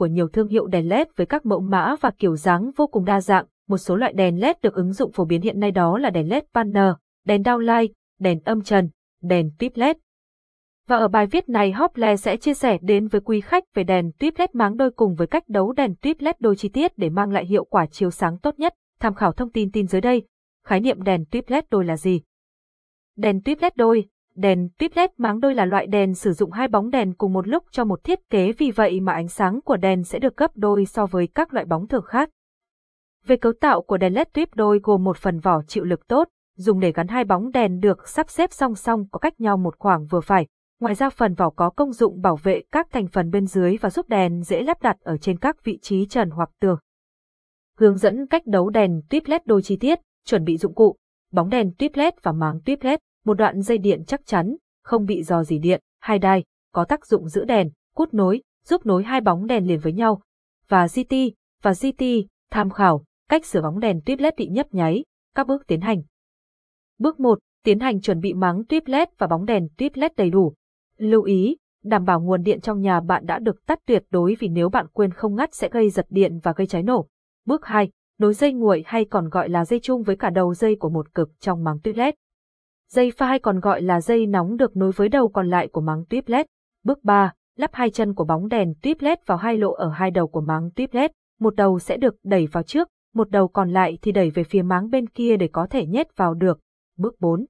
của nhiều thương hiệu đèn LED với các mẫu mã và kiểu dáng vô cùng đa dạng. Một số loại đèn LED được ứng dụng phổ biến hiện nay đó là đèn LED banner, đèn downlight, đèn âm trần, đèn tuyếp LED. Và ở bài viết này Hople sẽ chia sẻ đến với quý khách về đèn tuyếp LED máng đôi cùng với cách đấu đèn tuyếp LED đôi chi tiết để mang lại hiệu quả chiếu sáng tốt nhất. Tham khảo thông tin tin dưới đây. Khái niệm đèn tuyếp LED đôi là gì? Đèn tuyếp LED đôi Đèn tuyếp LED máng đôi là loại đèn sử dụng hai bóng đèn cùng một lúc cho một thiết kế vì vậy mà ánh sáng của đèn sẽ được gấp đôi so với các loại bóng thường khác. Về cấu tạo của đèn LED tuyếp đôi gồm một phần vỏ chịu lực tốt, dùng để gắn hai bóng đèn được sắp xếp song song có cách nhau một khoảng vừa phải. Ngoài ra phần vỏ có công dụng bảo vệ các thành phần bên dưới và giúp đèn dễ lắp đặt ở trên các vị trí trần hoặc tường. Hướng dẫn cách đấu đèn tuyếp LED đôi chi tiết, chuẩn bị dụng cụ, bóng đèn tuyếp LED và máng tuyếp LED, một đoạn dây điện chắc chắn, không bị dò dỉ điện, hai đai, có tác dụng giữ đèn, cút nối, giúp nối hai bóng đèn liền với nhau. Và GT, và GT, tham khảo, cách sửa bóng đèn tuyếp LED bị nhấp nháy, các bước tiến hành. Bước 1, tiến hành chuẩn bị máng tuyếp LED và bóng đèn tuyếp LED đầy đủ. Lưu ý, đảm bảo nguồn điện trong nhà bạn đã được tắt tuyệt đối vì nếu bạn quên không ngắt sẽ gây giật điện và gây cháy nổ. Bước 2, nối dây nguội hay còn gọi là dây chung với cả đầu dây của một cực trong máng tuyếp LED. Dây pha hay còn gọi là dây nóng được nối với đầu còn lại của máng tuyếp LED. Bước 3, lắp hai chân của bóng đèn tuyếp LED vào hai lỗ ở hai đầu của máng tuyếp LED. Một đầu sẽ được đẩy vào trước, một đầu còn lại thì đẩy về phía máng bên kia để có thể nhét vào được. Bước 4.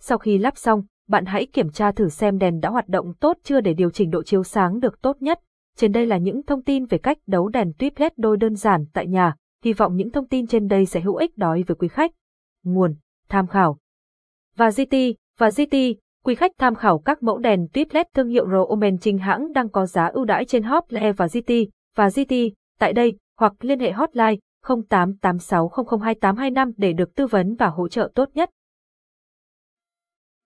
Sau khi lắp xong, bạn hãy kiểm tra thử xem đèn đã hoạt động tốt chưa để điều chỉnh độ chiếu sáng được tốt nhất. Trên đây là những thông tin về cách đấu đèn tuyếp LED đôi đơn giản tại nhà. Hy vọng những thông tin trên đây sẽ hữu ích đối với quý khách. Nguồn, tham khảo. Và GT, và GT, quý khách tham khảo các mẫu đèn tuyếp LED thương hiệu Roman chính hãng đang có giá ưu đãi trên Hople và GT, và GT, tại đây, hoặc liên hệ hotline 0886002825 để được tư vấn và hỗ trợ tốt nhất.